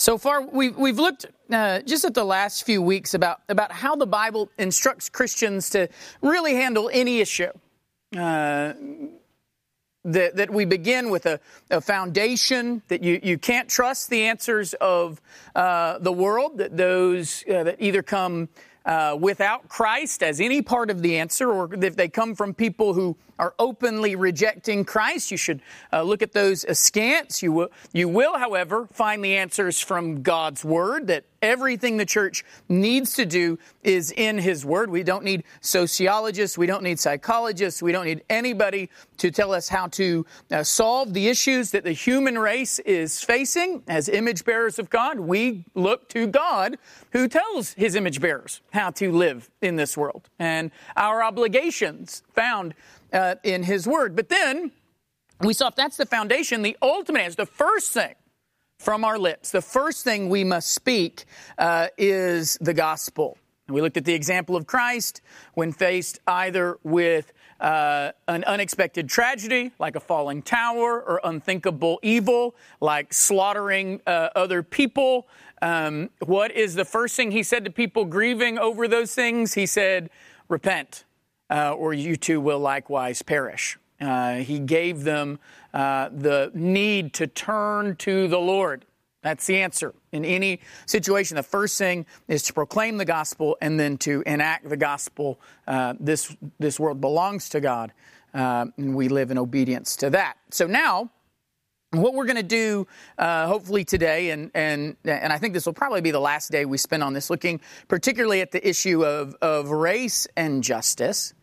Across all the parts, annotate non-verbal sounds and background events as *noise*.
So far, we've, we've looked uh, just at the last few weeks about, about how the Bible instructs Christians to really handle any issue. Uh, that, that we begin with a, a, foundation that you, you can't trust the answers of uh, the world, that those uh, that either come uh, without Christ as any part of the answer, or if they come from people who are openly rejecting Christ, you should uh, look at those askance. You will, you will, however, find the answers from God's Word that everything the church needs to do is in His Word. We don't need sociologists, we don't need psychologists, we don't need anybody to tell us how to uh, solve the issues that the human race is facing as image bearers of God. We look to God who tells His image bearers how to live in this world. And our obligations found uh, in His Word. But then we saw if that's the foundation, the ultimate answer, the first thing from our lips, the first thing we must speak uh, is the gospel. We looked at the example of Christ when faced either with uh, an unexpected tragedy, like a falling tower, or unthinkable evil, like slaughtering uh, other people. Um, what is the first thing he said to people grieving over those things? He said, Repent uh, or you too will likewise perish. Uh, he gave them uh, the need to turn to the Lord. That's the answer. In any situation, the first thing is to proclaim the gospel and then to enact the gospel. Uh, this, this world belongs to God, uh, and we live in obedience to that. So now, what we're going to do, uh, hopefully today, and, and, and I think this will probably be the last day we spend on this, looking particularly at the issue of, of race and justice.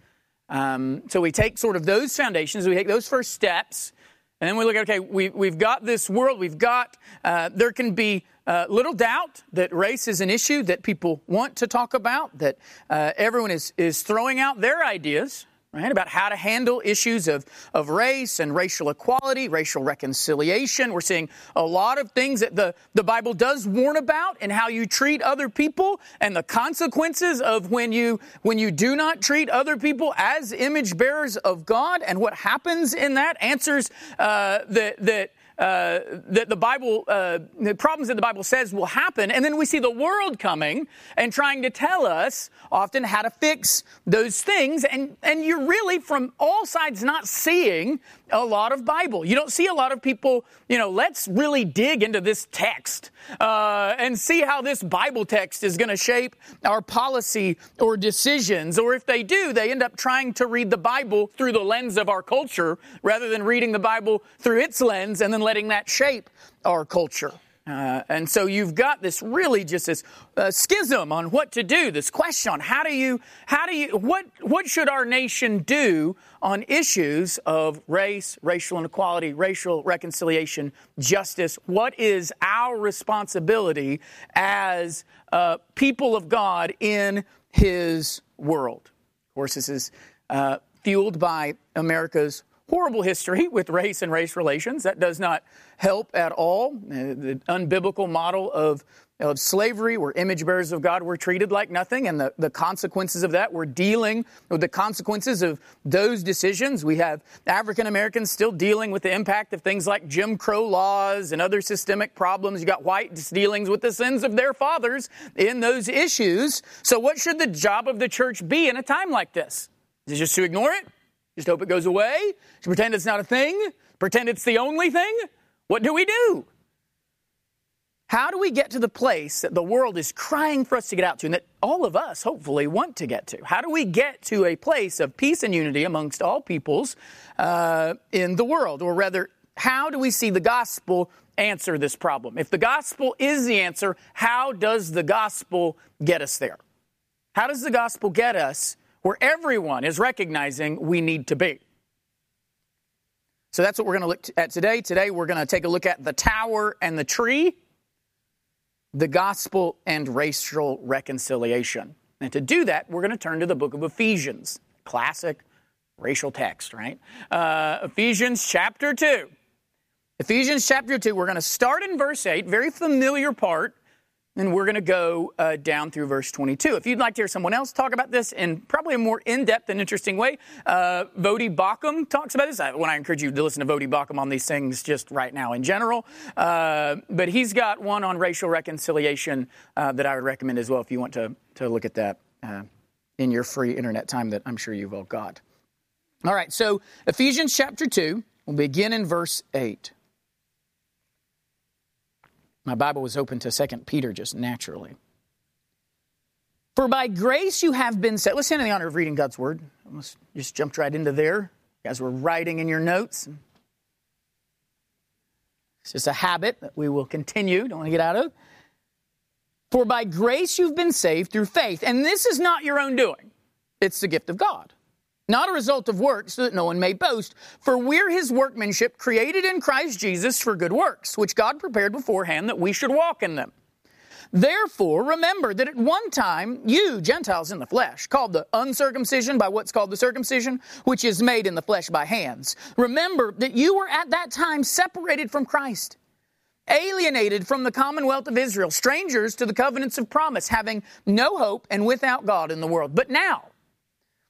Um, so we take sort of those foundations, we take those first steps, and then we look at okay, we, we've got this world, we've got, uh, there can be uh, little doubt that race is an issue that people want to talk about, that uh, everyone is, is throwing out their ideas right? About how to handle issues of, of race and racial equality, racial reconciliation. We're seeing a lot of things that the, the Bible does warn about and how you treat other people and the consequences of when you, when you do not treat other people as image bearers of God and what happens in that answers uh, that, that uh, that the Bible, uh, the problems that the Bible says will happen, and then we see the world coming and trying to tell us often how to fix those things, and, and you're really from all sides not seeing a lot of Bible. You don't see a lot of people, you know, let's really dig into this text uh, and see how this Bible text is going to shape our policy or decisions. Or if they do, they end up trying to read the Bible through the lens of our culture rather than reading the Bible through its lens and then letting that shape our culture. Uh, and so you've got this really just this uh, schism on what to do. This question on how do you, how do you, what, what should our nation do on issues of race, racial inequality, racial reconciliation, justice? What is our responsibility as uh, people of God in His world? Of course, this is uh, fueled by America's horrible history *laughs* with race and race relations. That does not help at all. Uh, the unbiblical model of, of slavery, where image bearers of God were treated like nothing, and the, the consequences of that, we're dealing with the consequences of those decisions. We have African Americans still dealing with the impact of things like Jim Crow laws and other systemic problems. You got whites dealing with the sins of their fathers in those issues. So, what should the job of the church be in a time like this? Is it just to ignore it? Just hope it goes away? To pretend it's not a thing? Pretend it's the only thing? What do we do? How do we get to the place that the world is crying for us to get out to and that all of us hopefully want to get to? How do we get to a place of peace and unity amongst all peoples uh, in the world? Or rather, how do we see the gospel answer this problem? If the gospel is the answer, how does the gospel get us there? How does the gospel get us where everyone is recognizing we need to be. So that's what we're going to look at today. Today we're going to take a look at the tower and the tree, the gospel and racial reconciliation. And to do that, we're going to turn to the book of Ephesians, classic racial text, right? Uh, Ephesians chapter 2. Ephesians chapter 2, we're going to start in verse 8, very familiar part and we're going to go uh, down through verse 22. If you'd like to hear someone else talk about this in probably a more in depth and interesting way, uh, Voddie Baucham talks about this. I, when I encourage you to listen to Voddie Baucham on these things just right now in general. Uh, but he's got one on racial reconciliation uh, that I would recommend as well if you want to, to look at that uh, in your free internet time that I'm sure you've all got. All right, so Ephesians chapter 2, we'll begin in verse 8. My Bible was open to 2 Peter just naturally. For by grace you have been set. Let's stand in the honor of reading God's word. Almost just jumped right into there. Guys were writing in your notes. It's just a habit that we will continue. Don't want to get out of. For by grace you've been saved through faith. And this is not your own doing, it's the gift of God not a result of works, so that no one may boast. For we're his workmanship, created in Christ Jesus for good works, which God prepared beforehand that we should walk in them. Therefore, remember that at one time you, Gentiles in the flesh, called the uncircumcision by what's called the circumcision, which is made in the flesh by hands. Remember that you were at that time separated from Christ, alienated from the commonwealth of Israel, strangers to the covenants of promise, having no hope and without God in the world. But now,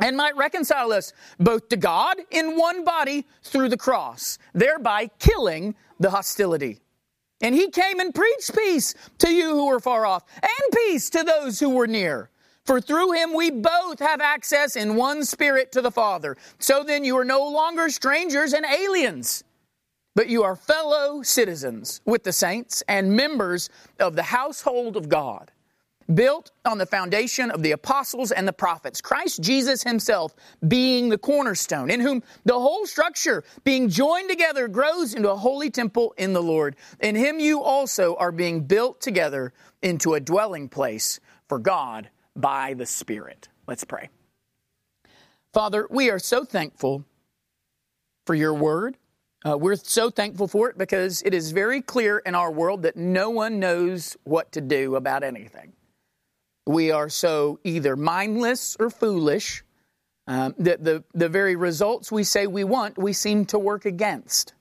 and might reconcile us both to God in one body through the cross, thereby killing the hostility. And he came and preached peace to you who were far off, and peace to those who were near. For through him we both have access in one spirit to the Father. So then you are no longer strangers and aliens, but you are fellow citizens with the saints and members of the household of God built on the foundation of the apostles and the prophets, Christ Jesus himself being the cornerstone, in whom the whole structure being joined together grows into a holy temple in the Lord. In him you also are being built together into a dwelling place for God by the Spirit. Let's pray. Father, we are so thankful for your word. Uh, we're so thankful for it because it is very clear in our world that no one knows what to do about anything we are so either mindless or foolish um, that the, the very results we say we want, we seem to work against.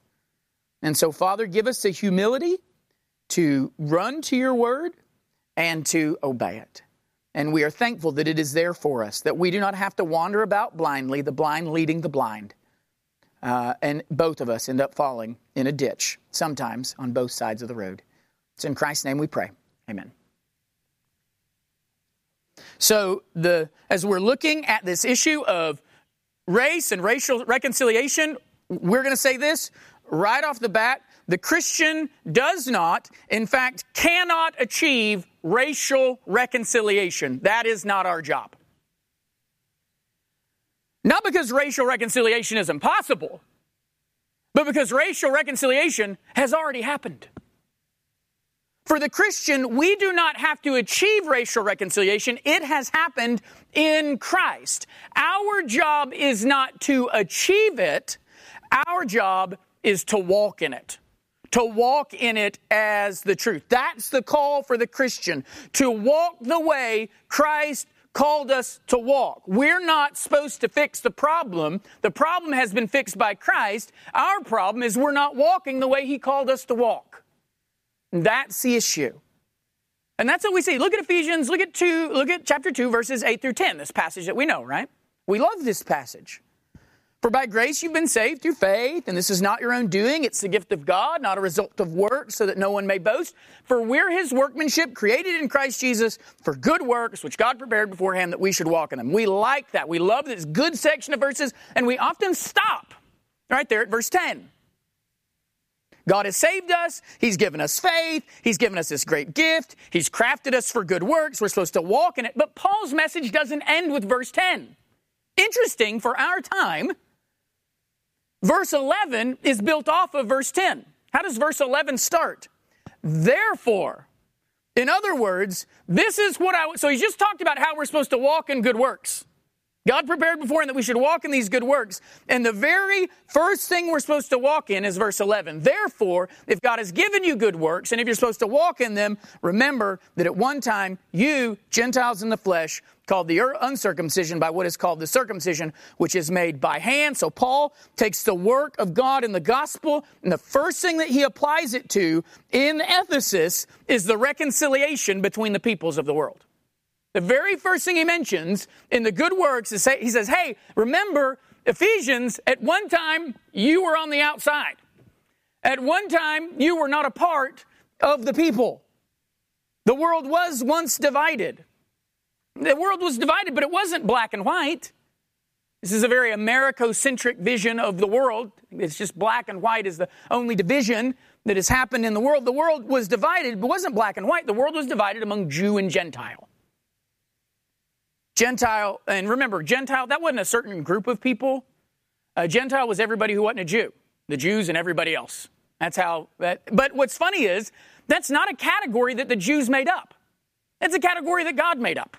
And so, Father, give us the humility to run to your word and to obey it. And we are thankful that it is there for us, that we do not have to wander about blindly, the blind leading the blind. Uh, and both of us end up falling in a ditch, sometimes on both sides of the road. It's in Christ's name we pray. Amen. So, the, as we're looking at this issue of race and racial reconciliation, we're going to say this right off the bat. The Christian does not, in fact, cannot achieve racial reconciliation. That is not our job. Not because racial reconciliation is impossible, but because racial reconciliation has already happened. For the Christian, we do not have to achieve racial reconciliation. It has happened in Christ. Our job is not to achieve it. Our job is to walk in it. To walk in it as the truth. That's the call for the Christian. To walk the way Christ called us to walk. We're not supposed to fix the problem. The problem has been fixed by Christ. Our problem is we're not walking the way He called us to walk. That's the issue. And that's what we see. Look at Ephesians, look at 2, look at chapter 2 verses 8 through 10, this passage that we know, right? We love this passage. For by grace you've been saved through faith, and this is not your own doing, it's the gift of God, not a result of works, so that no one may boast. For we're his workmanship, created in Christ Jesus for good works, which God prepared beforehand that we should walk in them. We like that. We love this good section of verses, and we often stop right there at verse 10. God has saved us. He's given us faith. He's given us this great gift. He's crafted us for good works. We're supposed to walk in it. But Paul's message doesn't end with verse 10. Interesting for our time, verse 11 is built off of verse 10. How does verse 11 start? Therefore, in other words, this is what I, so he just talked about how we're supposed to walk in good works. God prepared beforehand that we should walk in these good works. And the very first thing we're supposed to walk in is verse 11. Therefore, if God has given you good works, and if you're supposed to walk in them, remember that at one time, you, Gentiles in the flesh, called the uncircumcision by what is called the circumcision, which is made by hand. So Paul takes the work of God in the gospel, and the first thing that he applies it to in Ephesus is the reconciliation between the peoples of the world. The very first thing he mentions in the good works is say, he says, Hey, remember, Ephesians, at one time you were on the outside. At one time you were not a part of the people. The world was once divided. The world was divided, but it wasn't black and white. This is a very Americocentric vision of the world. It's just black and white is the only division that has happened in the world. The world was divided, but wasn't black and white. The world was divided among Jew and Gentile. Gentile, and remember, Gentile, that wasn't a certain group of people. A Gentile was everybody who wasn't a Jew, the Jews and everybody else. That's how that, but what's funny is that's not a category that the Jews made up. It's a category that God made up.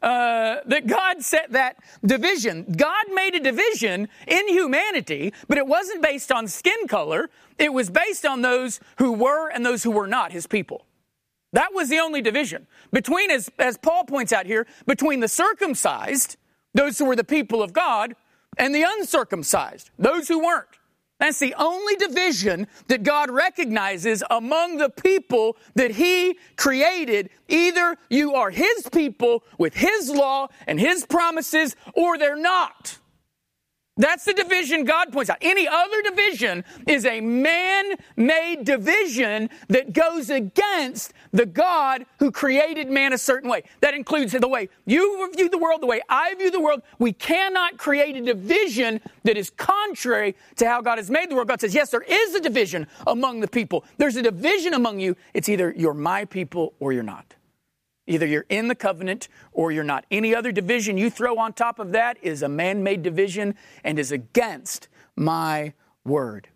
Uh, that God set that division. God made a division in humanity, but it wasn't based on skin color. It was based on those who were and those who were not his people. That was the only division. Between, as, as Paul points out here, between the circumcised, those who were the people of God, and the uncircumcised, those who weren't. That's the only division that God recognizes among the people that He created. Either you are His people with His law and His promises, or they're not. That's the division God points out. Any other division is a man made division that goes against the God who created man a certain way. That includes the way you view the world, the way I view the world. We cannot create a division that is contrary to how God has made the world. God says, yes, there is a division among the people. There's a division among you. It's either you're my people or you're not. Either you're in the covenant or you're not. Any other division you throw on top of that is a man made division and is against my word.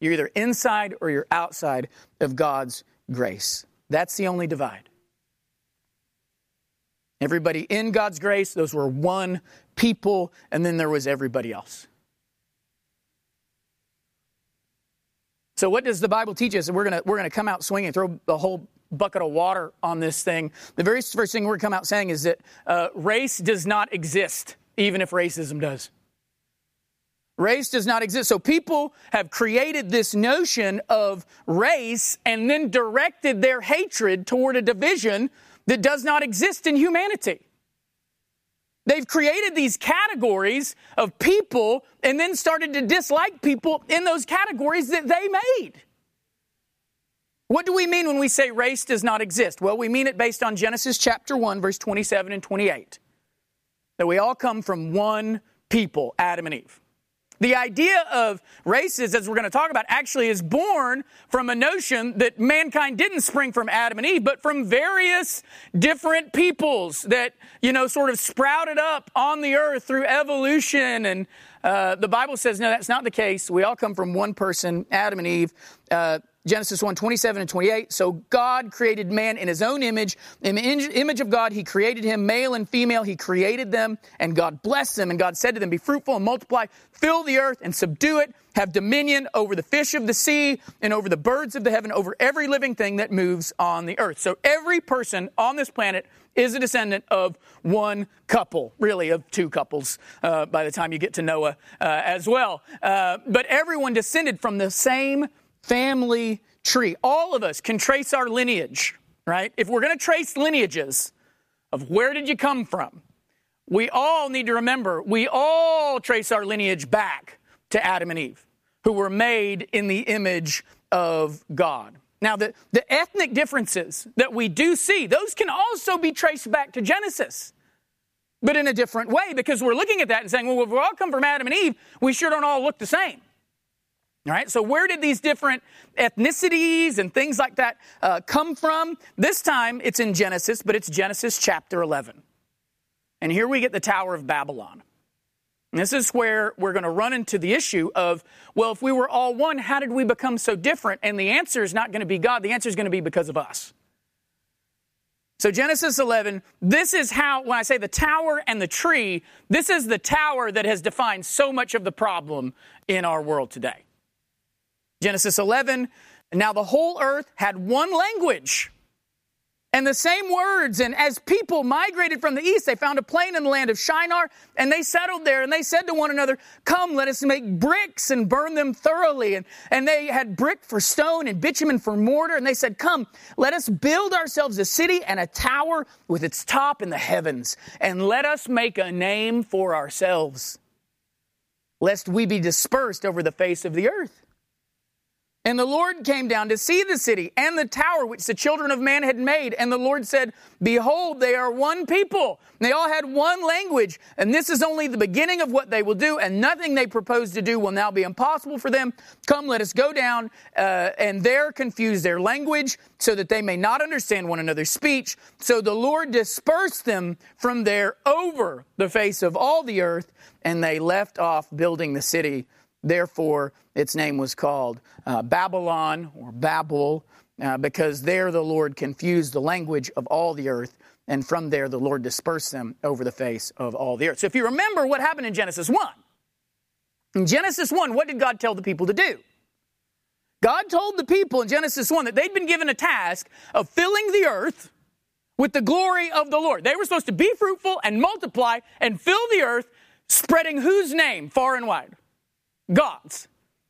You're either inside or you're outside of God's grace. That's the only divide. Everybody in God's grace, those were one people, and then there was everybody else. So, what does the Bible teach us? We're going we're to come out swinging, throw the whole bucket of water on this thing. The very first thing we're come out saying is that uh, race does not exist, even if racism does. Race does not exist. So people have created this notion of race and then directed their hatred toward a division that does not exist in humanity. They've created these categories of people and then started to dislike people in those categories that they made. What do we mean when we say race does not exist? Well, we mean it based on Genesis chapter 1, verse 27 and 28. That we all come from one people, Adam and Eve. The idea of races, as we're going to talk about, actually is born from a notion that mankind didn't spring from Adam and Eve, but from various different peoples that, you know, sort of sprouted up on the earth through evolution. And uh, the Bible says, no, that's not the case. We all come from one person, Adam and Eve. Uh, Genesis 1, 27 and 28. So God created man in his own image. In the image of God, he created him, male and female, he created them, and God blessed them. And God said to them, Be fruitful and multiply, fill the earth and subdue it, have dominion over the fish of the sea and over the birds of the heaven, over every living thing that moves on the earth. So every person on this planet is a descendant of one couple, really of two couples uh, by the time you get to Noah uh, as well. Uh, but everyone descended from the same family tree. All of us can trace our lineage, right? If we're going to trace lineages of where did you come from, we all need to remember we all trace our lineage back to Adam and Eve, who were made in the image of God. Now, the, the ethnic differences that we do see, those can also be traced back to Genesis, but in a different way because we're looking at that and saying, well, if we all come from Adam and Eve, we sure don't all look the same. All right, so where did these different ethnicities and things like that uh, come from? This time it's in Genesis, but it's Genesis chapter 11. And here we get the Tower of Babylon. And this is where we're going to run into the issue of, well, if we were all one, how did we become so different? And the answer is not going to be God, the answer is going to be because of us. So, Genesis 11, this is how, when I say the tower and the tree, this is the tower that has defined so much of the problem in our world today. Genesis 11, now the whole earth had one language and the same words. And as people migrated from the east, they found a plain in the land of Shinar, and they settled there, and they said to one another, Come, let us make bricks and burn them thoroughly. And, and they had brick for stone and bitumen for mortar, and they said, Come, let us build ourselves a city and a tower with its top in the heavens, and let us make a name for ourselves, lest we be dispersed over the face of the earth. And the Lord came down to see the city and the tower which the children of man had made. And the Lord said, Behold, they are one people. And they all had one language. And this is only the beginning of what they will do. And nothing they propose to do will now be impossible for them. Come, let us go down uh, and there confuse their language so that they may not understand one another's speech. So the Lord dispersed them from there over the face of all the earth. And they left off building the city Therefore, its name was called uh, Babylon or Babel, uh, because there the Lord confused the language of all the earth, and from there the Lord dispersed them over the face of all the earth. So if you remember what happened in Genesis 1, in Genesis 1, what did God tell the people to do? God told the people in Genesis 1 that they'd been given a task of filling the earth with the glory of the Lord. They were supposed to be fruitful and multiply and fill the earth, spreading whose name far and wide? God's.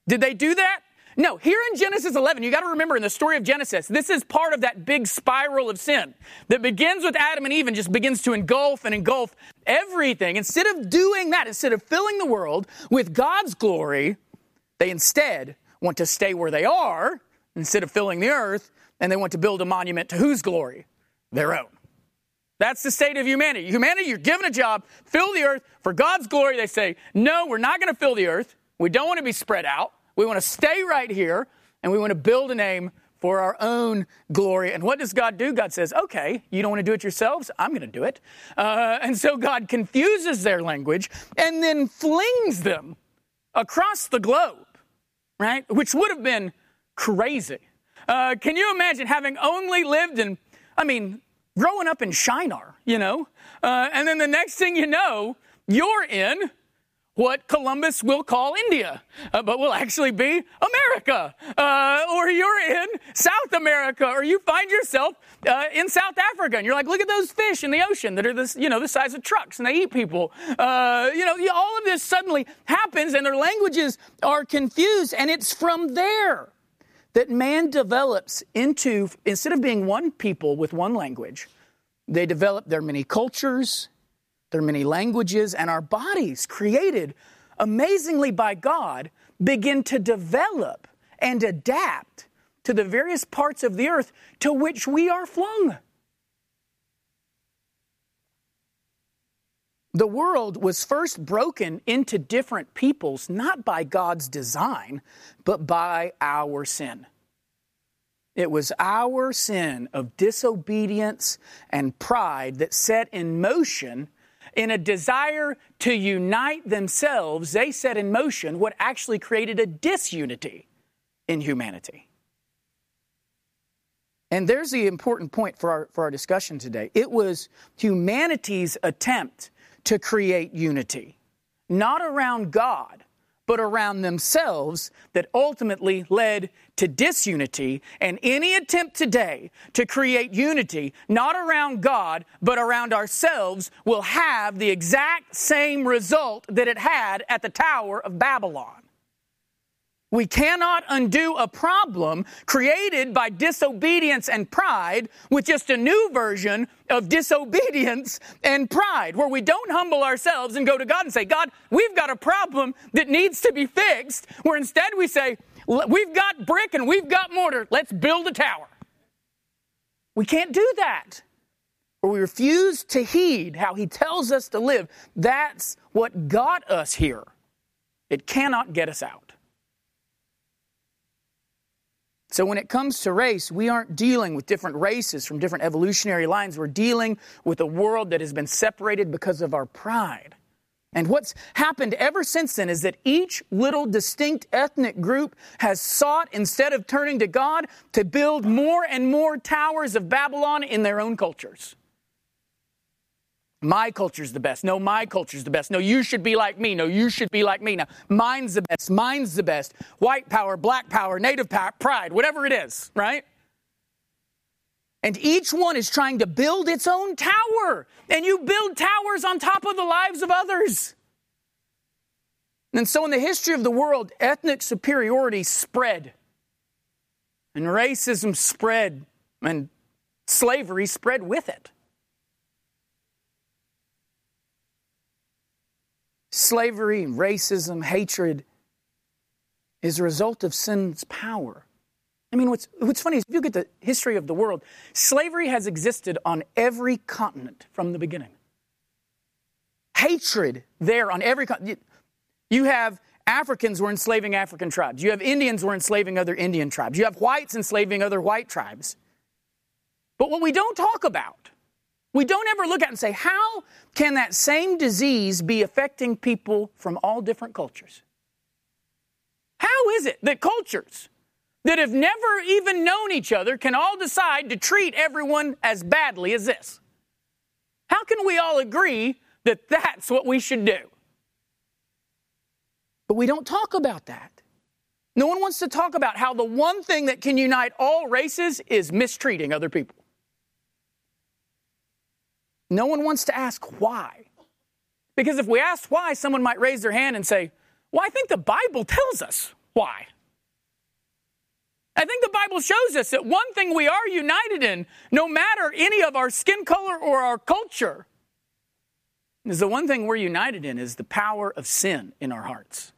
Did they do that? No, here in Genesis 11, you got to remember in the story of Genesis, this is part of that big spiral of sin that begins with Adam and Eve and just begins to engulf and engulf everything. Instead of doing that, instead of filling the world with God's glory, they instead want to stay where they are instead of filling the earth, and they want to build a monument to whose glory? Their own. That's the state of humanity. Humanity, you're given a job, fill the earth for God's glory. They say, no, we're not going to fill the earth. We don't want to be spread out. We want to stay right here and we want to build a name for our own glory. And what does God do? God says, okay, you don't want to do it yourselves? I'm going to do it. Uh, and so God confuses their language and then flings them across the globe, right? Which would have been crazy. Uh, can you imagine having only lived in, I mean, growing up in Shinar, you know? Uh, and then the next thing you know, you're in what Columbus will call India, uh, but will actually be America. Uh, or you're in South America, or you find yourself uh, in South Africa, and you're like, look at those fish in the ocean that are this, you know, the size of trucks, and they eat people. Uh, you know, all of this suddenly happens, and their languages are confused, and it's from there that man develops into, instead of being one people with one language, they develop their many cultures there are many languages, and our bodies, created amazingly by God, begin to develop and adapt to the various parts of the earth to which we are flung. The world was first broken into different peoples, not by God's design, but by our sin. It was our sin of disobedience and pride that set in motion in a desire to unite themselves, they set in motion what actually created a disunity in humanity. And there's the important point for our, for our discussion today. It was humanity's attempt to create unity, not around God, but around themselves that ultimately led to disunity. And any attempt today to create unity, not around God, but around ourselves, will have the exact same result that it had at the Tower of Babylon. We cannot undo a problem created by disobedience and pride with just a new version of disobedience and pride, where we don't humble ourselves and go to God and say, God, we've got a problem that needs to be fixed, where instead we say, we've got brick and we've got mortar, let's build a tower. We can't do that. Or we refuse to heed how He tells us to live. That's what got us here. It cannot get us out. So, when it comes to race, we aren't dealing with different races from different evolutionary lines. We're dealing with a world that has been separated because of our pride And what's happened ever since then is that each little distinct ethnic group has sought, instead of turning to God, to build more and more towers of Babylon in their own cultures. My culture's the best. No, my culture's the best. No, you should be like me. No, you should be like me. Now, mine's the best. Mine's the best. White power, black power, native power, pride, whatever it is, right? And each one is trying to build its own tower. And you build towers on top of the lives of others. And so, in the history of the world, ethnic superiority spread, and racism spread, and slavery spread with it. Slavery, racism, hatred is a result of sin's power. I mean, what's, what's funny is if you at the history of the world, slavery has existed on every continent from the beginning. Hatred there on every continent. You have Africans were enslaving African tribes. You have Indians were enslaving other Indian tribes. You have whites enslaving other white tribes. But what we don't talk about, we don't ever look at and say, how can that same disease be affecting people from all different cultures? How is it that cultures that have never even known each other can all decide to treat everyone as badly as this? How can we all agree that that's what we should do? But we don't talk about that. No one wants to talk about how the one thing that can unite all races is mistreating other people. No one wants to ask why. Because if we ask why, someone might raise their hand and say, Well, I think the Bible tells us why. I think the Bible shows us that one thing we are united in, no matter any of our skin color or our culture, is the one thing we're united in is the power of sin in our hearts.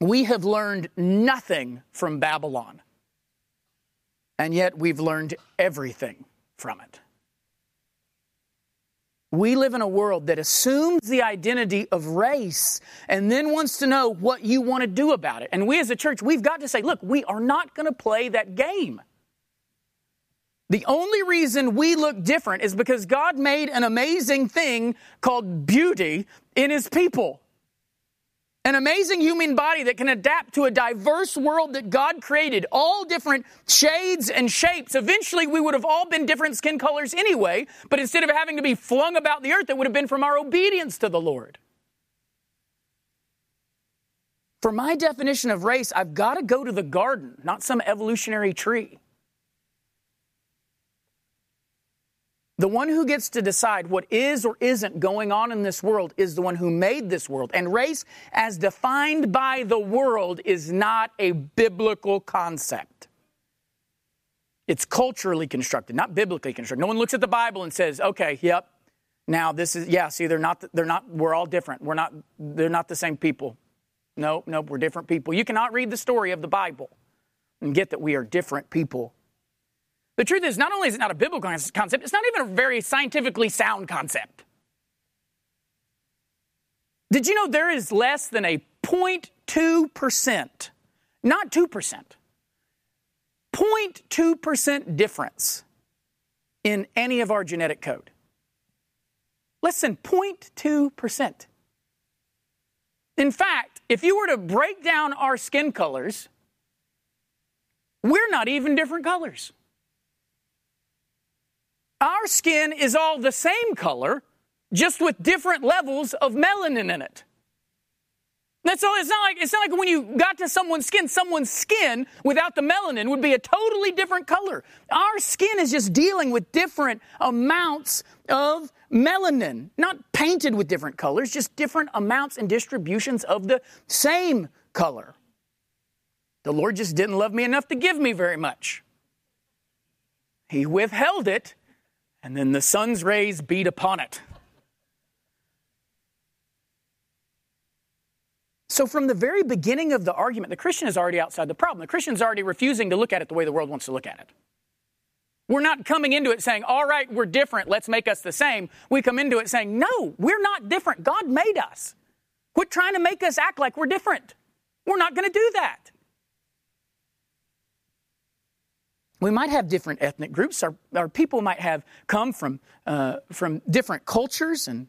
We have learned nothing from Babylon, and yet we've learned everything from it. We live in a world that assumes the identity of race and then wants to know what you want to do about it. And we as a church, we've got to say, look, we are not going to play that game. The only reason we look different is because God made an amazing thing called beauty in His people. An amazing human body that can adapt to a diverse world that God created, all different shades and shapes. Eventually, we would have all been different skin colors anyway, but instead of having to be flung about the earth, it would have been from our obedience to the Lord. For my definition of race, I've got to go to the garden, not some evolutionary tree. The one who gets to decide what is or isn't going on in this world is the one who made this world. And race, as defined by the world, is not a biblical concept. It's culturally constructed, not biblically constructed. No one looks at the Bible and says, okay, yep, now this is, yeah, see, they're not, they're not, we're all different. We're not, they're not the same people. Nope, nope, we're different people. You cannot read the story of the Bible and get that we are different people the truth is, not only is it not a biblical concept, it's not even a very scientifically sound concept. Did you know there is less than a 0.2%, not 2%, 0.2% difference in any of our genetic code? Less than 0.2%. In fact, if you were to break down our skin colors, we're not even different colors. Our skin is all the same color, just with different levels of melanin in it. That's all. It's not like it's not like when you got to someone's skin. Someone's skin without the melanin would be a totally different color. Our skin is just dealing with different amounts of melanin, not painted with different colors, just different amounts and distributions of the same color. The Lord just didn't love me enough to give me very much. He withheld it and then the sun's rays beat upon it. So, from the very beginning of the argument, the Christian is already outside the problem. The Christian is already refusing to look at it the way the world wants to look at it. We're not coming into it saying, all right, we're different, let's make us the same. We come into it saying, no, we're not different. God made us. Quit trying to make us act like we're different. We're not going to do that. We might have different ethnic groups. Our, our people might have come from, uh, from different cultures, and,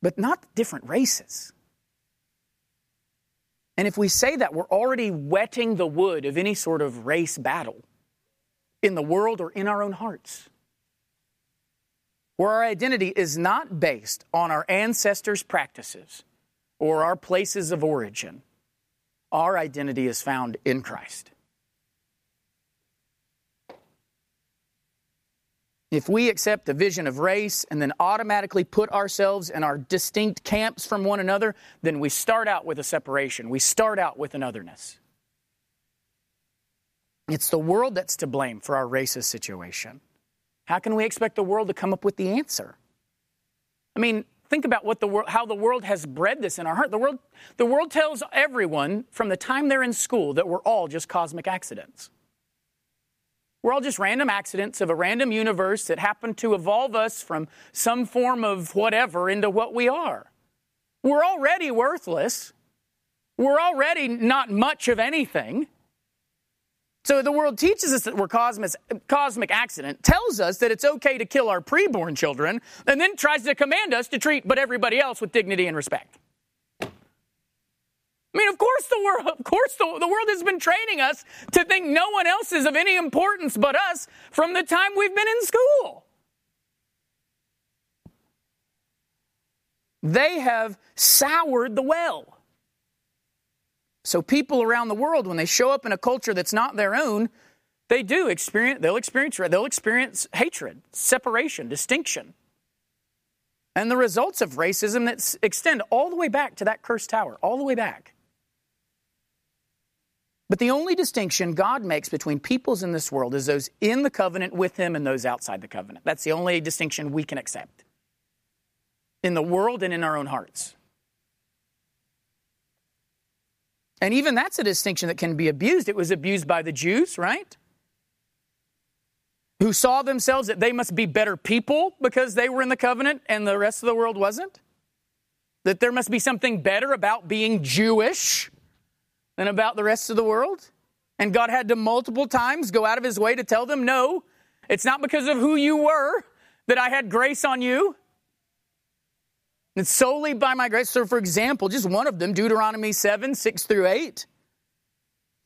but not different races. And if we say that, we're already wetting the wood of any sort of race battle in the world or in our own hearts. Where our identity is not based on our ancestors' practices or our places of origin, our identity is found in Christ. If we accept the vision of race and then automatically put ourselves in our distinct camps from one another, then we start out with a separation. We start out with an otherness. It's the world that's to blame for our racist situation. How can we expect the world to come up with the answer? I mean, think about what the world, how the world has bred this in our heart. The world, the world tells everyone from the time they're in school that we're all just cosmic accidents. We're all just random accidents of a random universe that happened to evolve us from some form of whatever into what we are. We're already worthless. We're already not much of anything. So the world teaches us that we're cosmic, cosmic accident, tells us that it's okay to kill our preborn children, and then tries to command us to treat but everybody else with dignity and respect. I mean, of course the world, of course the, the world has been training us to think no one else is of any importance but us from the time we've been in school. They have soured the well. So people around the world, when they show up in a culture that's not their own, they do experience, they'll experience, they'll experience hatred, separation, distinction. And the results of racism that extend all the way back to that cursed tower, all the way back. But the only distinction God makes between peoples in this world is those in the covenant with Him and those outside the covenant. That's the only distinction we can accept in the world and in our own hearts. And even that's a distinction that can be abused. It was abused by the Jews, right? Who saw themselves that they must be better people because they were in the covenant and the rest of the world wasn't? That there must be something better about being Jewish than about the rest of the world? And God had to multiple times go out of his way to tell them, no, it's not because of who you were that I had grace on you. It's solely by my grace. So, for example, just one of them, Deuteronomy 7, 6 through 8.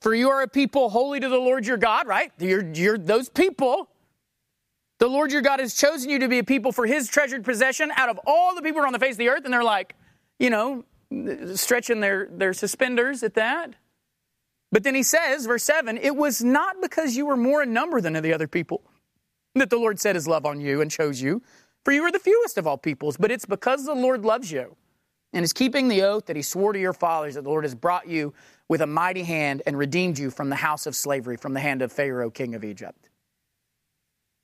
For you are a people holy to the Lord your God, right? You're, you're those people. The Lord your God has chosen you to be a people for his treasured possession out of all the people on the face of the earth. And they're like, you know, stretching their, their suspenders at that. But then he says, verse 7, it was not because you were more in number than the other people that the Lord set his love on you and chose you, for you were the fewest of all peoples, but it's because the Lord loves you and is keeping the oath that he swore to your fathers that the Lord has brought you with a mighty hand and redeemed you from the house of slavery, from the hand of Pharaoh, king of Egypt.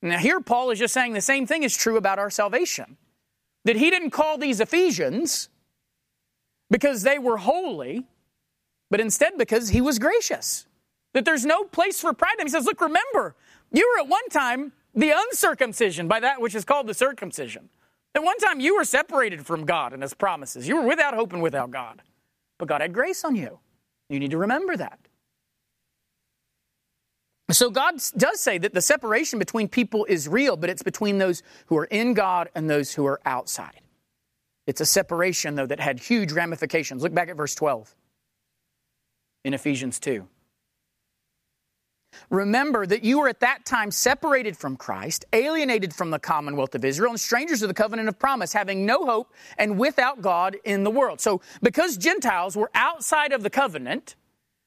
Now, here Paul is just saying the same thing is true about our salvation. That he didn't call these Ephesians because they were holy, but instead because he was gracious. That there's no place for pride. And he says, Look, remember, you were at one time the uncircumcision by that which is called the circumcision. At one time you were separated from God and his promises. You were without hope and without God. But God had grace on you. You need to remember that. So God does say that the separation between people is real, but it's between those who are in God and those who are outside. It's a separation, though, that had huge ramifications. Look back at verse 12 in Ephesians 2. Remember that you were at that time separated from Christ, alienated from the commonwealth of Israel, and strangers to the covenant of promise, having no hope and without God in the world. So, because Gentiles were outside of the covenant,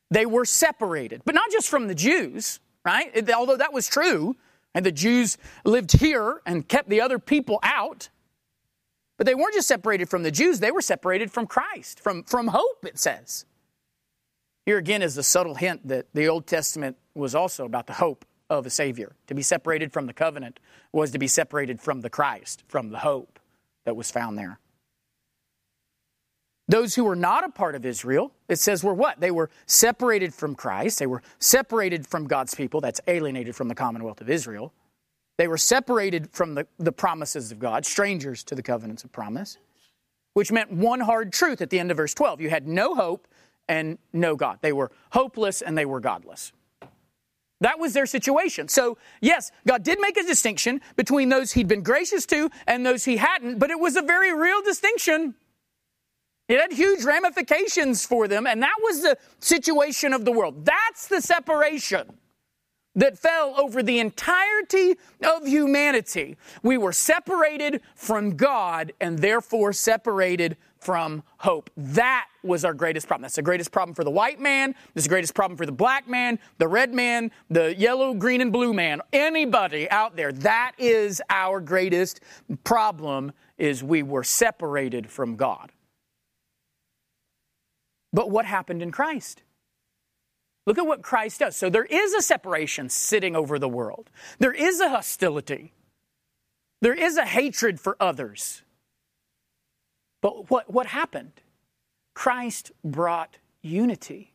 they were separated. But not just from the Jews, right? Although that was true, and the Jews lived here and kept the other people out. But they weren't just separated from the Jews, they were separated from Christ, from, from hope, it says. Here again is the subtle hint that the Old Testament was also about the hope of a Savior. To be separated from the covenant was to be separated from the Christ, from the hope that was found there. Those who were not a part of Israel, it says were what? They were separated from Christ. They were separated from God's people. That's alienated from the commonwealth of Israel. They were separated from the, the promises of God, strangers to the covenants of promise, which meant one hard truth at the end of verse 12. You had no hope and no God. They were hopeless and they were godless. That was their situation. So, yes, God did make a distinction between those he'd been gracious to and those he hadn't, but it was a very real distinction. It had huge ramifications for them, and that was the situation of the world. That's the separation that fell over the entirety of humanity. We were separated from God and therefore separated from hope. That was our greatest problem. That's the greatest problem for the white man. That's the greatest problem for the black man, the red man, the yellow, green, and blue man. Anybody out there, that is our greatest problem is we were separated from God. But what happened in Christ? Look at what Christ does. So there is a separation sitting over the world. There is a hostility. There is a hatred for others. But what, what happened? Christ brought unity.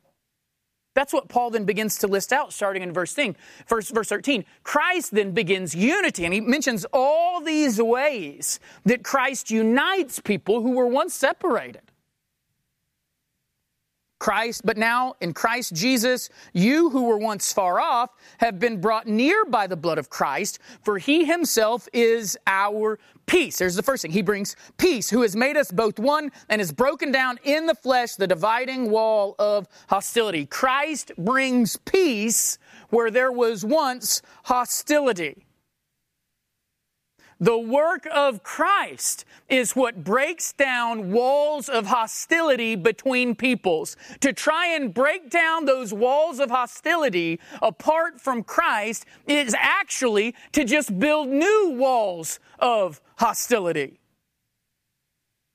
That's what Paul then begins to list out, starting in verse, thing, verse, verse 13. Christ then begins unity, and he mentions all these ways that Christ unites people who were once separated. Christ, but now in Christ Jesus, you who were once far off have been brought near by the blood of Christ, for he himself is our peace. There's the first thing. He brings peace, who has made us both one and has broken down in the flesh the dividing wall of hostility. Christ brings peace where there was once hostility. The work of Christ is what breaks down walls of hostility between peoples. To try and break down those walls of hostility apart from Christ is actually to just build new walls of hostility.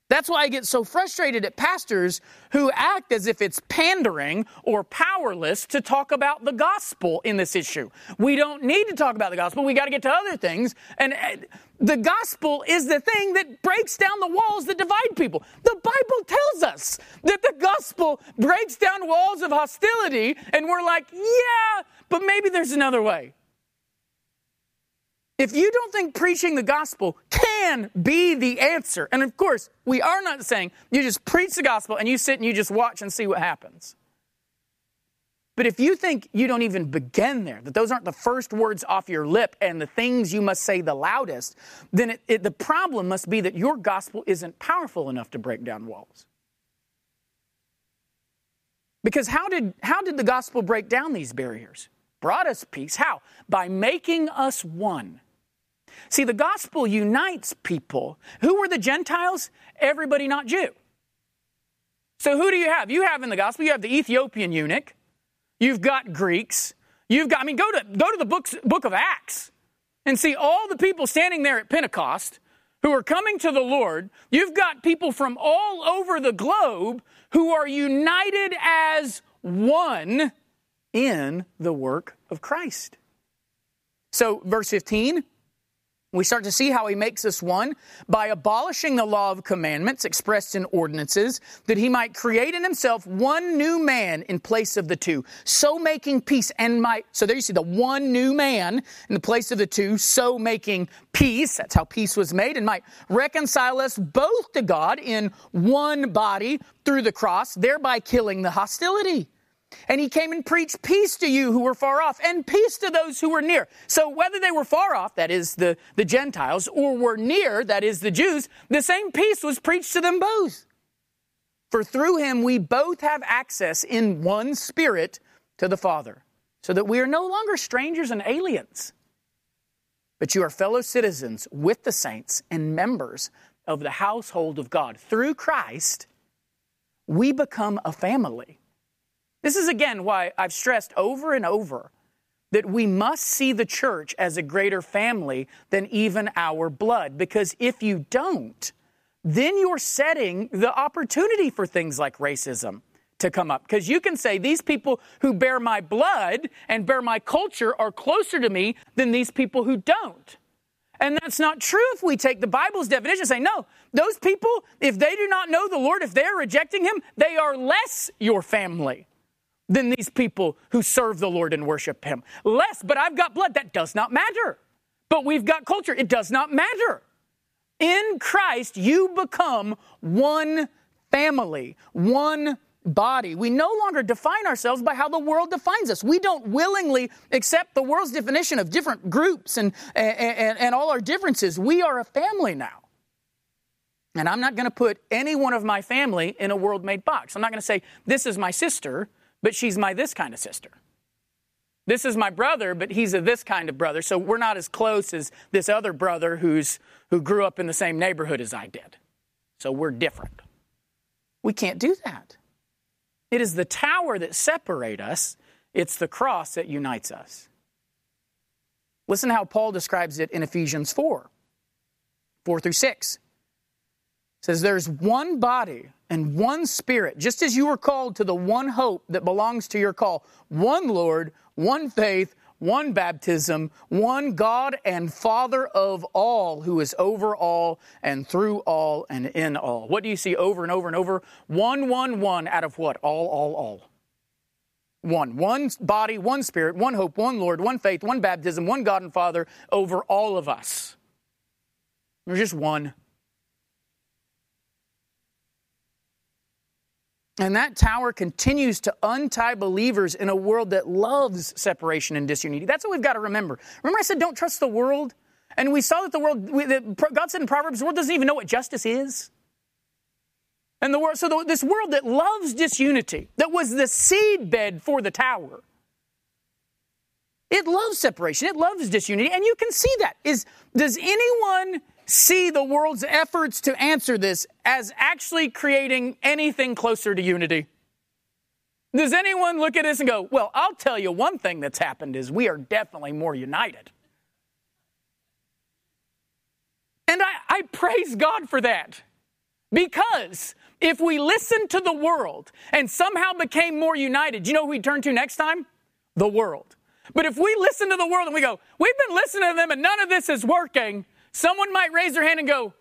That's why I get so frustrated at pastors who act as if it's pandering or powerless to talk about the gospel in this issue. We don't need to talk about the gospel. We got to get to other things. And uh, the gospel is the thing that breaks down the walls that divide people. The Bible tells us that the gospel breaks down walls of hostility, and we're like, yeah, but maybe there's another way. If you don't think preaching the gospel can be the answer, and of course, we are not saying you just preach the gospel and you sit and you just watch and see what happens. But if you think you don't even begin there, that those aren't the first words off your lip and the things you must say the loudest, then it, it, the problem must be that your gospel isn't powerful enough to break down walls. Because how did, how did the gospel break down these barriers? Brought us peace. How? By making us one. See, the gospel unites people. Who were the Gentiles? Everybody not Jew. So who do you have? You have in the gospel, you have the Ethiopian eunuch. You've got Greeks. You've got, I mean, go to, go to the books, book of Acts and see all the people standing there at Pentecost who are coming to the Lord. You've got people from all over the globe who are united as one in the work of Christ. So, verse 15 we start to see how he makes us one by abolishing the law of commandments expressed in ordinances, that he might create in himself one new man in place of the two, so making peace and might. So there you see the one new man in the place of the two, so making peace. That's how peace was made, and might reconcile us both to God in one body through the cross, thereby killing the hostility. And he came and preached peace to you who were far off and peace to those who were near. So whether they were far off, that is the, the Gentiles, or were near, that is the Jews, the same peace was preached to them both. For through him we both have access in one spirit to the Father, so that we are no longer strangers and aliens, but you are fellow citizens with the saints and members of the household of God. Through Christ, we become a family this is again why I've stressed over and over that we must see the church as a greater family than even our blood. Because if you don't, then you're setting the opportunity for things like racism to come up. Because you can say, these people who bear my blood and bear my culture are closer to me than these people who don't. And that's not true if we take the Bible's definition and say, no, those people, if they do not know the Lord, if they're rejecting Him, they are less your family than these people who serve the Lord and worship Him. Less, but I've got blood. That does not matter. But we've got culture. It does not matter. In Christ, you become one family, one body. We no longer define ourselves by how the world defines us. We don't willingly accept the world's definition of different groups and, and, and all our differences. We are a family now. And I'm not going to put any one of my family in a world made box. I'm not going to say, this is my sister, but she's my this kind of sister. This is my brother, but he's a this kind of brother. So we're not as close as this other brother who's, who grew up in the same neighborhood as I did. So we're different. We can't do that. It is the tower that separates us, it's the cross that unites us. Listen how Paul describes it in Ephesians 4 4 through 6 says there's one body and one spirit, just as you were called to the one hope that belongs to your call, one Lord, one faith, one baptism, one God and Father of all, who is over all and through all and in all. What do you see over and over and over? One, one, one out of what? All, all, all. One. One body, one spirit, one hope, one Lord, one faith, one baptism, one God and Father over all of us. There's just one. And that tower continues to untie believers in a world that loves separation and disunity. That's what we've got to remember. Remember, I said, don't trust the world? And we saw that the world, that God said in Proverbs, the world doesn't even know what justice is. And the world, so the, this world that loves disunity, that was the seedbed for the tower, it loves separation, it loves disunity, and you can see that. Is does anyone see the world's efforts to answer this as actually creating anything closer to unity? Does anyone look at this and go, well, I'll tell you one thing that's happened is we are definitely more united. And I, I praise God for that. Because if we listened to the world and somehow became more united, you know who we turn to next time? The world. But if we listen to the world and we go, we've been listening to them and none of this is working, Someone might raise their hand and go,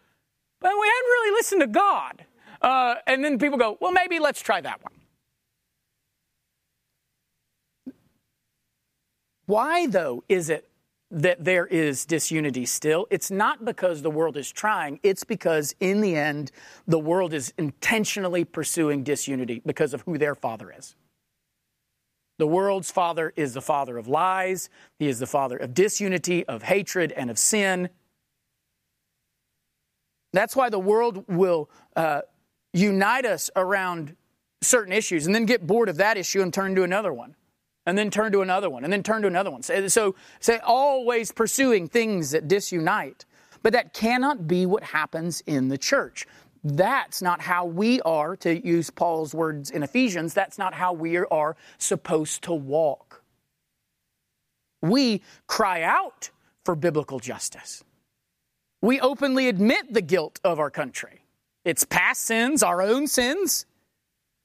but we hadn't really listened to God. Uh, and then people go, well, maybe let's try that one. Why, though, is it that there is disunity still? It's not because the world is trying, it's because in the end, the world is intentionally pursuing disunity because of who their father is. The world's father is the father of lies, he is the father of disunity, of hatred, and of sin. That's why the world will uh, unite us around certain issues and then get bored of that issue and turn to another one. And then turn to another one, and then turn to another one. So, so, always pursuing things that disunite. But that cannot be what happens in the church. That's not how we are, to use Paul's words in Ephesians, that's not how we are supposed to walk. We cry out for biblical justice we openly admit the guilt of our country. Its past sins, our own sins.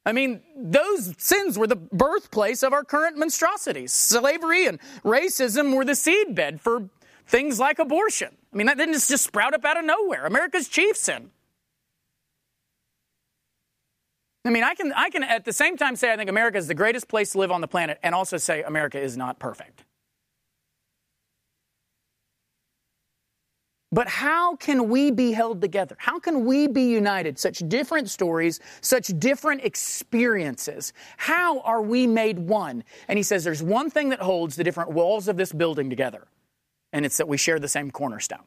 I mean, those sins were the birthplace of our current monstrosities. Slavery and racism were the seedbed for things like abortion. I mean, that didn't just sprout up out of nowhere. America's chief sin. I mean, I can, I can at the same time say I think America is the greatest place to live on the planet and also say America is not perfect. But how can we be held together? How can we be united? Such different stories, such different experiences. How are we made one? And he says there's one thing that holds the different walls of this building together, and it's that we share the same cornerstone.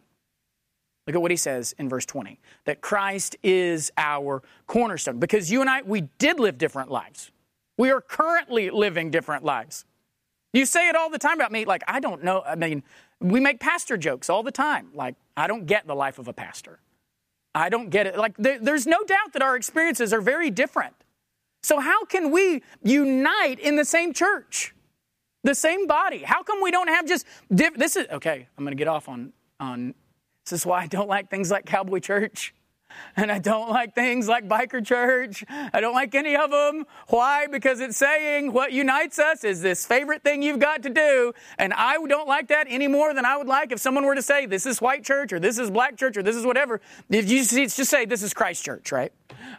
Look at what he says in verse 20 that Christ is our cornerstone. Because you and I, we did live different lives. We are currently living different lives. You say it all the time about me, like, I don't know. I mean, we make pastor jokes all the time. Like, I don't get the life of a pastor. I don't get it. Like, there, there's no doubt that our experiences are very different. So, how can we unite in the same church, the same body? How come we don't have just diff- this? Is okay. I'm going to get off on on. This is why I don't like things like Cowboy Church. And I don't like things like biker church. I don't like any of them. Why? Because it's saying what unites us is this favorite thing you've got to do. And I don't like that any more than I would like if someone were to say, this is white church or this is black church or this is whatever. If you just say, this is Christ church, right?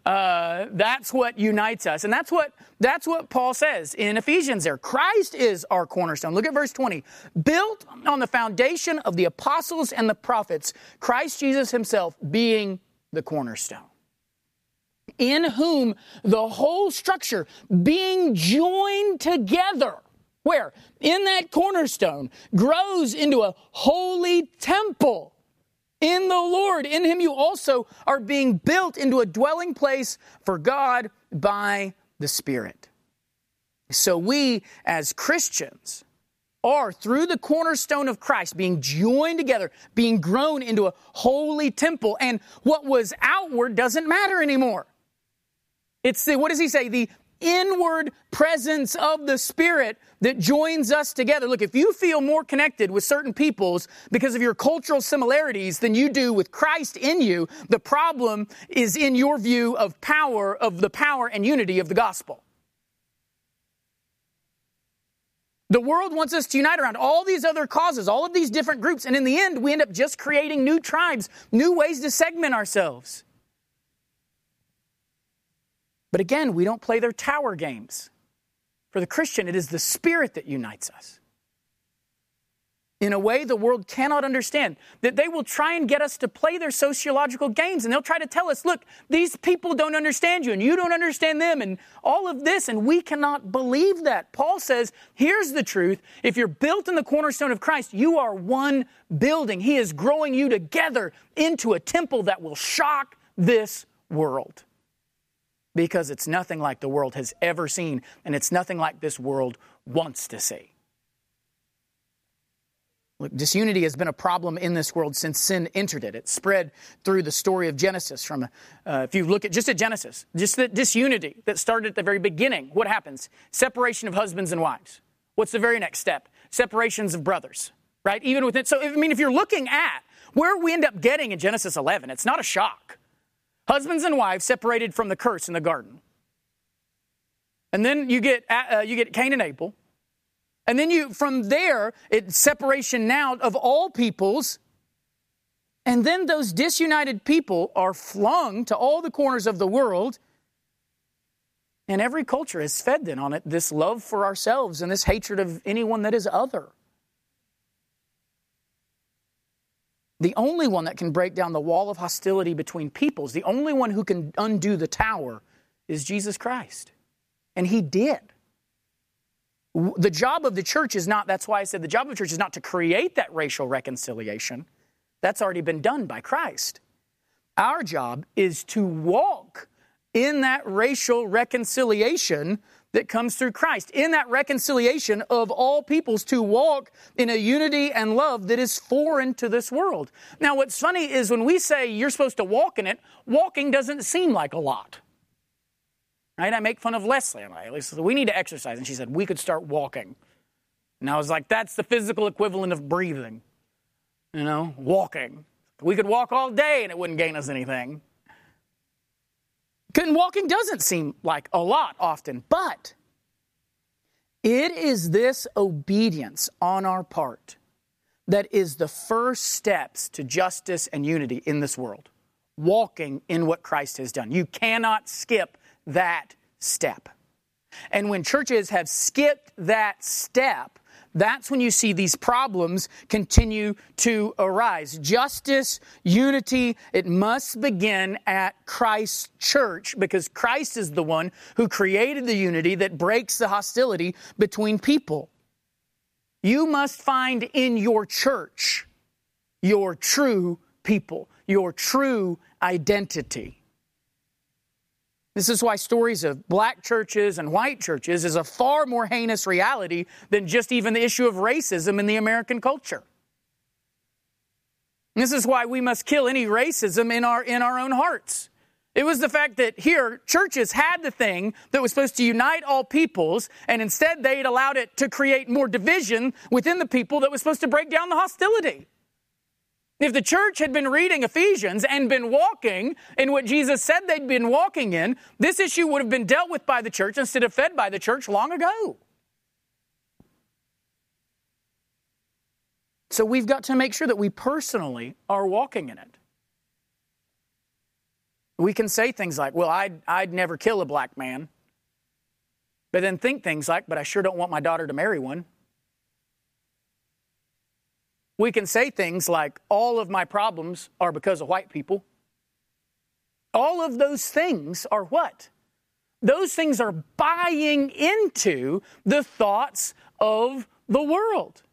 Uh, that's what unites us. And that's what, that's what Paul says in Ephesians there. Christ is our cornerstone. Look at verse 20. Built on the foundation of the apostles and the prophets, Christ Jesus himself being the cornerstone. in whom the whole structure being joined together, where? In that cornerstone, grows into a holy temple in the Lord. In him you also are being built into a dwelling place for God by the Spirit. So we, as Christians, are through the cornerstone of Christ being joined together, being grown into a holy temple. And what was outward doesn't matter anymore. It's the, what does he say? The inward presence of the Spirit that joins us together. Look, if you feel more connected with certain peoples because of your cultural similarities than you do with Christ in you, the problem is in your view of power, of the power and unity of the gospel. The world wants us to unite around all these other causes, all of these different groups, and in the end, we end up just creating new tribes, new ways to segment ourselves. But again, we don't play their tower games. For the Christian, it is the Spirit that unites us. In a way the world cannot understand, that they will try and get us to play their sociological games and they'll try to tell us, look, these people don't understand you and you don't understand them and all of this, and we cannot believe that. Paul says, here's the truth. If you're built in the cornerstone of Christ, you are one building. He is growing you together into a temple that will shock this world because it's nothing like the world has ever seen, and it's nothing like this world wants to see. Look, disunity has been a problem in this world since sin entered it. It spread through the story of Genesis. From uh, if you look at just at Genesis, just the disunity that started at the very beginning. What happens? Separation of husbands and wives. What's the very next step? Separations of brothers. Right? Even within. So I mean, if you're looking at where we end up getting in Genesis 11, it's not a shock. Husbands and wives separated from the curse in the garden. And then you get, uh, you get Cain and Abel. And then you, from there, it's separation now of all peoples. And then those disunited people are flung to all the corners of the world. And every culture is fed then on it this love for ourselves and this hatred of anyone that is other. the only one that can break down the wall of hostility between peoples, the only one who can undo the tower, is Jesus Christ. And he did. The job of the church is not, that's why I said the job of the church is not to create that racial reconciliation. That's already been done by Christ. Our job is to walk in that racial reconciliation that comes through Christ, in that reconciliation of all peoples to walk in a unity and love that is foreign to this world. Now, what's funny is when we say you're supposed to walk in it, walking doesn't seem like a lot. Right? I make fun of Leslie and I. Said, we need to exercise. And she said, we could start walking. And I was like, that's the physical equivalent of breathing. You know, walking. We could walk all day and it wouldn't gain us anything. And walking doesn't seem like a lot often, but it is this obedience on our part that is the first steps to justice and unity in this world. Walking in what Christ has done. You cannot skip that step. And when churches have skipped that step, that's when you see these problems continue to arise. Justice, unity, it must begin at Christ's church because Christ is the one who created the unity that breaks the hostility between people. You must find in your church your true people, your true identity. This is why stories of black churches and white churches is a far more heinous reality than just even the issue of racism in the American culture. this is why we must kill any racism in our, in our own hearts. It was the fact that here, churches had the thing that was supposed to unite all peoples, and instead they'd allowed it to create more division within the people that was supposed to break down the hostility. If the church had been reading Ephesians and been walking in what Jesus said they'd been walking in, this issue would have been dealt with by the church instead of fed by the church long ago. So we've got to make sure that we personally are walking in it. We can say things like, well, I'd, I'd never kill a black man. But then think things like, but I sure don't want my daughter to marry one. We can say things like, all of my problems are because of white people. all of those things are what? Those things are buying into the thoughts of the world.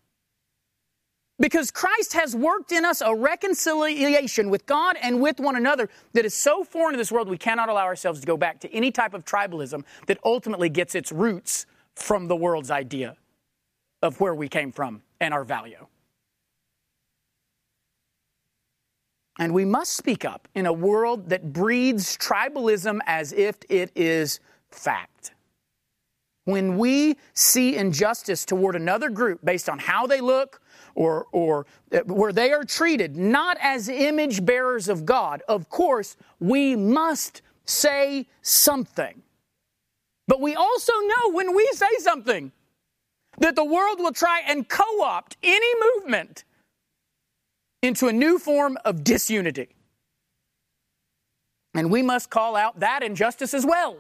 Because Christ has worked in us a reconciliation with God and with one another that is so foreign to this world, we cannot allow ourselves to go back to any type of tribalism that ultimately gets its roots from the world's idea of where we came from and our value. And we must speak up in a world that breeds tribalism as if it is fact. When we see injustice toward another group based on how they look, or, or uh, where they are treated not as image bearers of God, of course, we must say something. But we also know when we say something that the world will try and co opt any movement into a new form of disunity. And we must call out that injustice as well.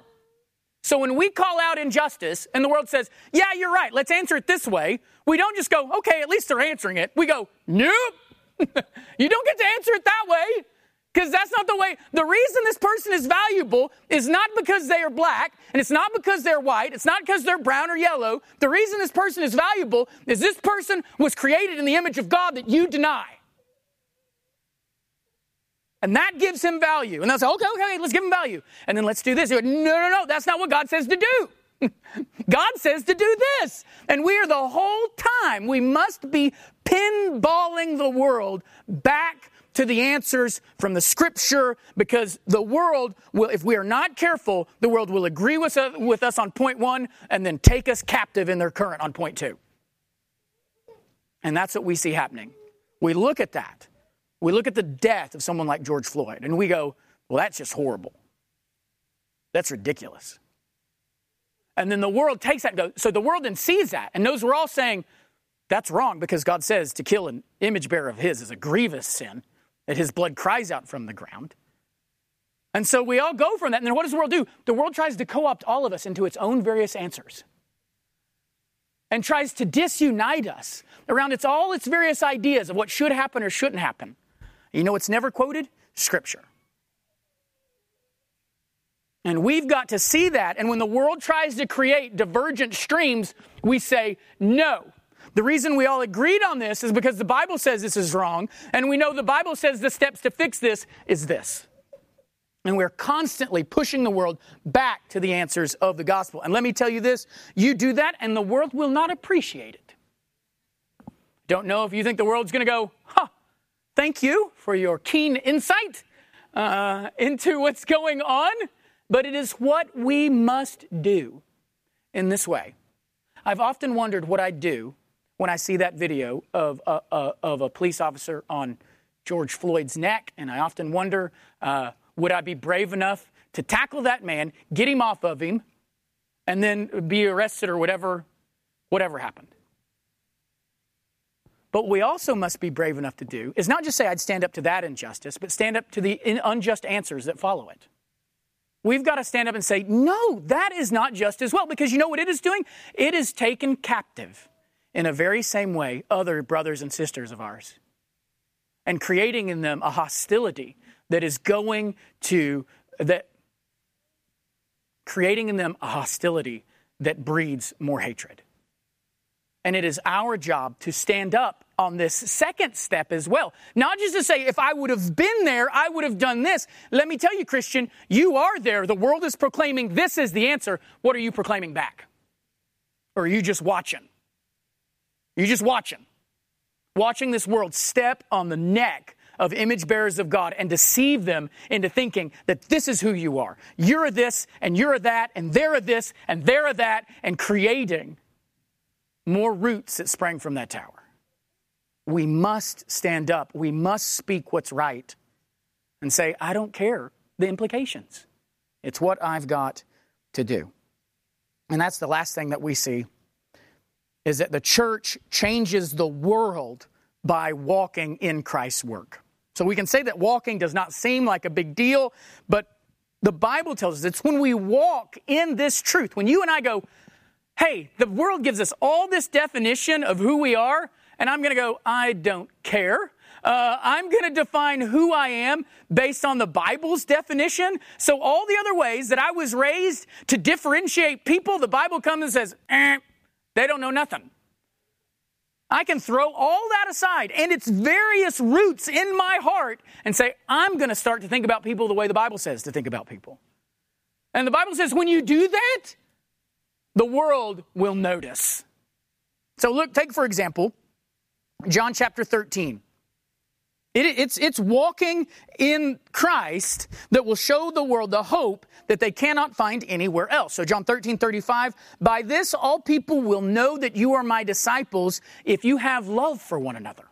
So when we call out injustice and the world says, yeah, you're right, let's answer it this way, we don't just go, okay, at least they're answering it. We go, nope. *laughs* you don't get to answer it that way because that's not the way. The reason this person is valuable is not because they are black and it's not because they're white. It's not because they're brown or yellow. The reason this person is valuable is this person was created in the image of God that you deny. And that gives him value. And they'll say, okay, okay, let's give him value. And then let's do this. Go, no, no, no, that's not what God says to do. *laughs* God says to do this. And we are the whole time, we must be pinballing the world back to the answers from the scripture because the world will, if we are not careful, the world will agree with us, with us on point one and then take us captive in their current on point two. And that's what we see happening. We look at that we look at the death of someone like George Floyd and we go, well, that's just horrible. That's ridiculous. And then the world takes that and goes, so the world then sees that and knows we're all saying, that's wrong because God says to kill an image bearer of His is a grievous sin, that His blood cries out from the ground. And so we all go from that. And then what does the world do? The world tries to co opt all of us into its own various answers and tries to disunite us around its all its various ideas of what should happen or shouldn't happen. You know what's never quoted? Scripture. And we've got to see that. And when the world tries to create divergent streams, we say, no. The reason we all agreed on this is because the Bible says this is wrong. And we know the Bible says the steps to fix this is this. And we're constantly pushing the world back to the answers of the gospel. And let me tell you this you do that, and the world will not appreciate it. Don't know if you think the world's going to go, huh, Thank you for your keen insight uh, into what's going on, but it is what we must do in this way. I've often wondered what I'd do when I see that video of, uh, uh, of a police officer on George Floyd's neck, and I often wonder uh, would I be brave enough to tackle that man, get him off of him, and then be arrested or whatever, whatever happened. But we also must be brave enough to do is not just say, I'd stand up to that injustice, but stand up to the unjust answers that follow it. We've got to stand up and say, no, that is not just as well, because you know what it is doing? It is taken captive in a very same way other brothers and sisters of ours and creating in them a hostility that is going to, that, creating in them a hostility that breeds more hatred. And it is our job to stand up on this second step as well. Not just to say, if I would have been there, I would have done this. Let me tell you, Christian, you are there. The world is proclaiming this is the answer. What are you proclaiming back? Or are you just watching? You're you just watching? Watching this world step on the neck of image bearers of God and deceive them into thinking that this is who you are. You're this and you're that and they're this and they're that and creating more roots that sprang from that tower. We must stand up. We must speak what's right and say, I don't care the implications. It's what I've got to do. And that's the last thing that we see is that the church changes the world by walking in Christ's work. So we can say that walking does not seem like a big deal, but the Bible tells us it's when we walk in this truth, when you and I go, hey, the world gives us all this definition of who we are, and I'm going to go, I don't care. Uh, I'm going to define who I am based on the Bible's definition. So, all the other ways that I was raised to differentiate people, the Bible comes and says, eh, they don't know nothing. I can throw all that aside and its various roots in my heart and say, I'm going to start to think about people the way the Bible says to think about people. And the Bible says, when you do that, the world will notice. So, look, take for example, John chapter 13. It, it's, it's walking in Christ that will show the world the hope that they cannot find anywhere else. So, John 13, 35, by this all people will know that you are my disciples if you have love for one another.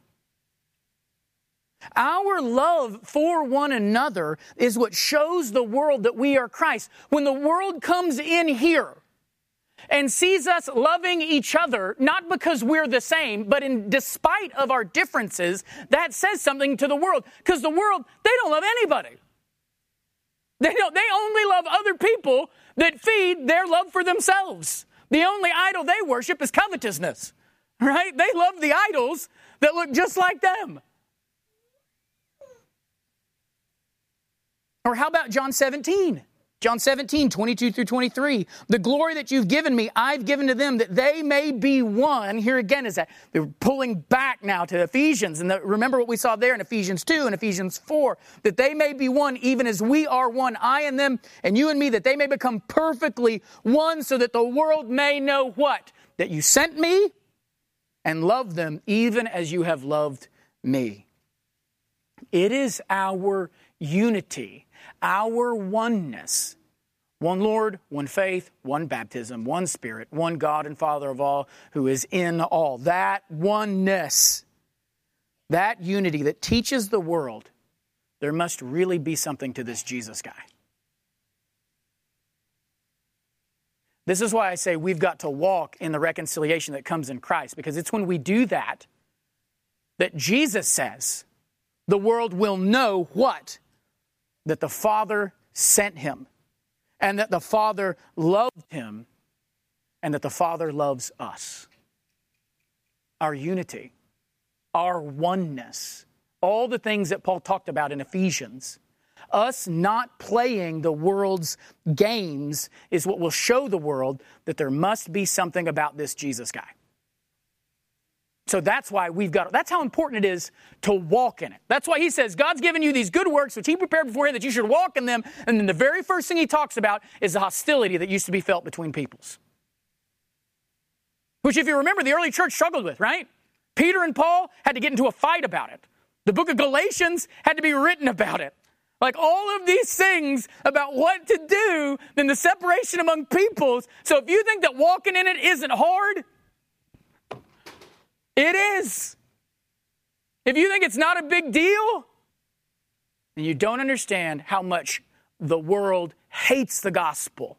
Our love for one another is what shows the world that we are Christ. When the world comes in here, and sees us loving each other, not because we're the same, but in despite of our differences, that says something to the world. Because the world, they don't love anybody. They don't, they only love other people that feed their love for themselves. The only idol they worship is covetousness, right? They love the idols that look just like them. Or how about John 17? John 17, 22 through 23. The glory that you've given me, I've given to them that they may be one. Here again is that they're pulling back now to Ephesians. And the, remember what we saw there in Ephesians 2 and Ephesians 4 that they may be one even as we are one, I and them, and you and me, that they may become perfectly one so that the world may know what? That you sent me and love them even as you have loved me. It is our unity our oneness. One Lord, one faith, one baptism, one Spirit, one God and Father of all who is in all. That oneness, that unity that teaches the world there must really be something to this Jesus guy. This is why I say we've got to walk in the reconciliation that comes in Christ, because it's when we do that that Jesus says the world will know what? That the Father sent him, and that the Father loved him, and that the Father loves us. Our unity, our oneness, all the things that Paul talked about in Ephesians. Us not playing the world's games is what will show the world that there must be something about this Jesus guy. So that's why we've got, that's how important it is to walk in it. That's why he says, God's given you these good works which he prepared beforehand that you should walk in them. And then the very first thing he talks about is the hostility that used to be felt between peoples. Which, if you remember, the early church struggled with, right? Peter and Paul had to get into a fight about it. The book of Galatians had to be written about it. Like all of these things about what to do, then the separation among peoples. So if you think that walking in it isn't hard, it is. If you think it's not a big deal, then you don't understand how much the world hates the gospel.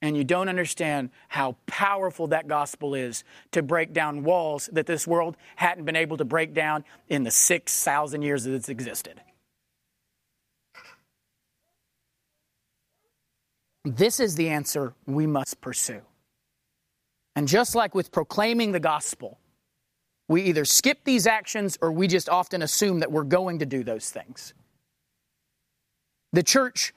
And you don't understand how powerful that gospel is to break down walls that this world hadn't been able to break down in the 6,000 years that it's existed. This is the answer we must pursue. And just like with proclaiming the gospel, we either skip these actions or we just often assume that we're going to do those things. The church,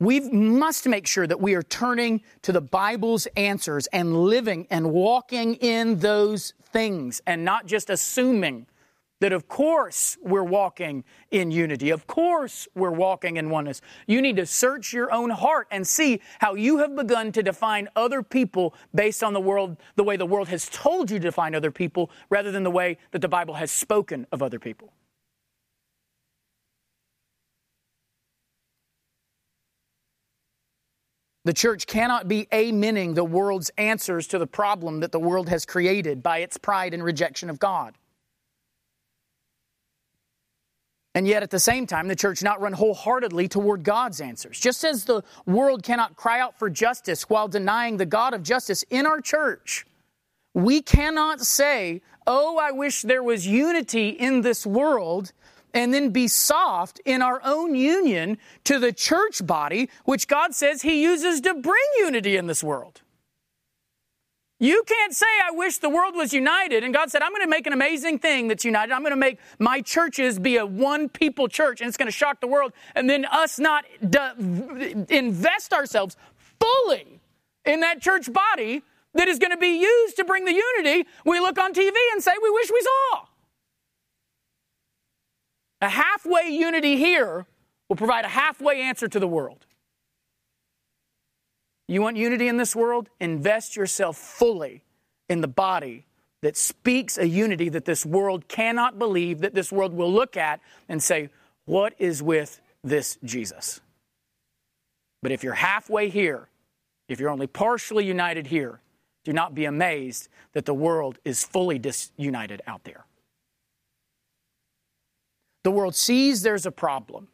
we must make sure that we are turning to the Bible's answers and living and walking in those things and not just assuming that of course we're walking in unity. Of course we're walking in oneness. You need to search your own heart and see how you have begun to define other people based on the world, the way the world has told you to define other people rather than the way that the Bible has spoken of other people. The church cannot be amening the world's answers to the problem that the world has created by its pride and rejection of God. And yet, at the same time, the church not run wholeheartedly toward God's answers. Just as the world cannot cry out for justice while denying the God of justice in our church, we cannot say, Oh, I wish there was unity in this world, and then be soft in our own union to the church body, which God says He uses to bring unity in this world. You can't say, I wish the world was united. And God said, I'm going to make an amazing thing that's united. I'm going to make my churches be a one people church and it's going to shock the world. And then us not invest ourselves fully in that church body that is going to be used to bring the unity we look on TV and say, we wish we saw. A halfway unity here will provide a halfway answer to the world. You want unity in this world? Invest yourself fully in the body that speaks a unity that this world cannot believe, that this world will look at and say, What is with this Jesus? But if you're halfway here, if you're only partially united here, do not be amazed that the world is fully disunited out there. The world sees there's a problem.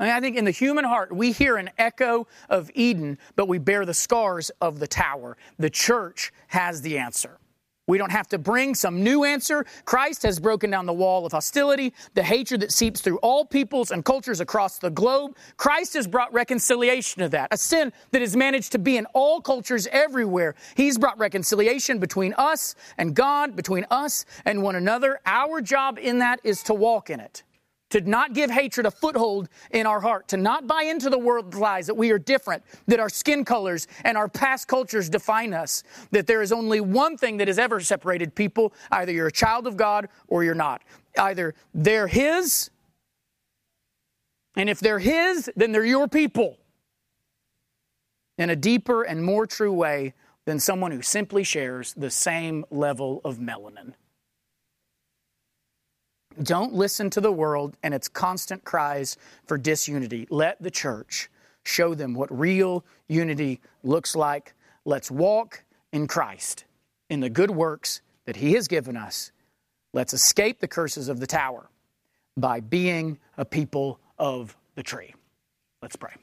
I, mean, I think in the human heart, we hear an echo of Eden, but we bear the scars of the tower. The church has the answer. We don't have to bring some new answer. Christ has broken down the wall of hostility, the hatred that seeps through all peoples and cultures across the globe. Christ has brought reconciliation to that, a sin that has managed to be in all cultures everywhere. He's brought reconciliation between us and God, between us and one another. Our job in that is to walk in it to not give hatred a foothold in our heart, to not buy into the world's lies that we are different, that our skin colors and our past cultures define us, that there is only one thing that has ever separated people either you're a child of God or you're not. Either they're His, and if they're His, then they're your people in a deeper and more true way than someone who simply shares the same level of melanin. Don't listen to the world and its constant cries for disunity. Let the church show them what real unity looks like. Let's walk in Christ, in the good works that He has given us. Let's escape the curses of the tower by being a people of the tree. Let's pray.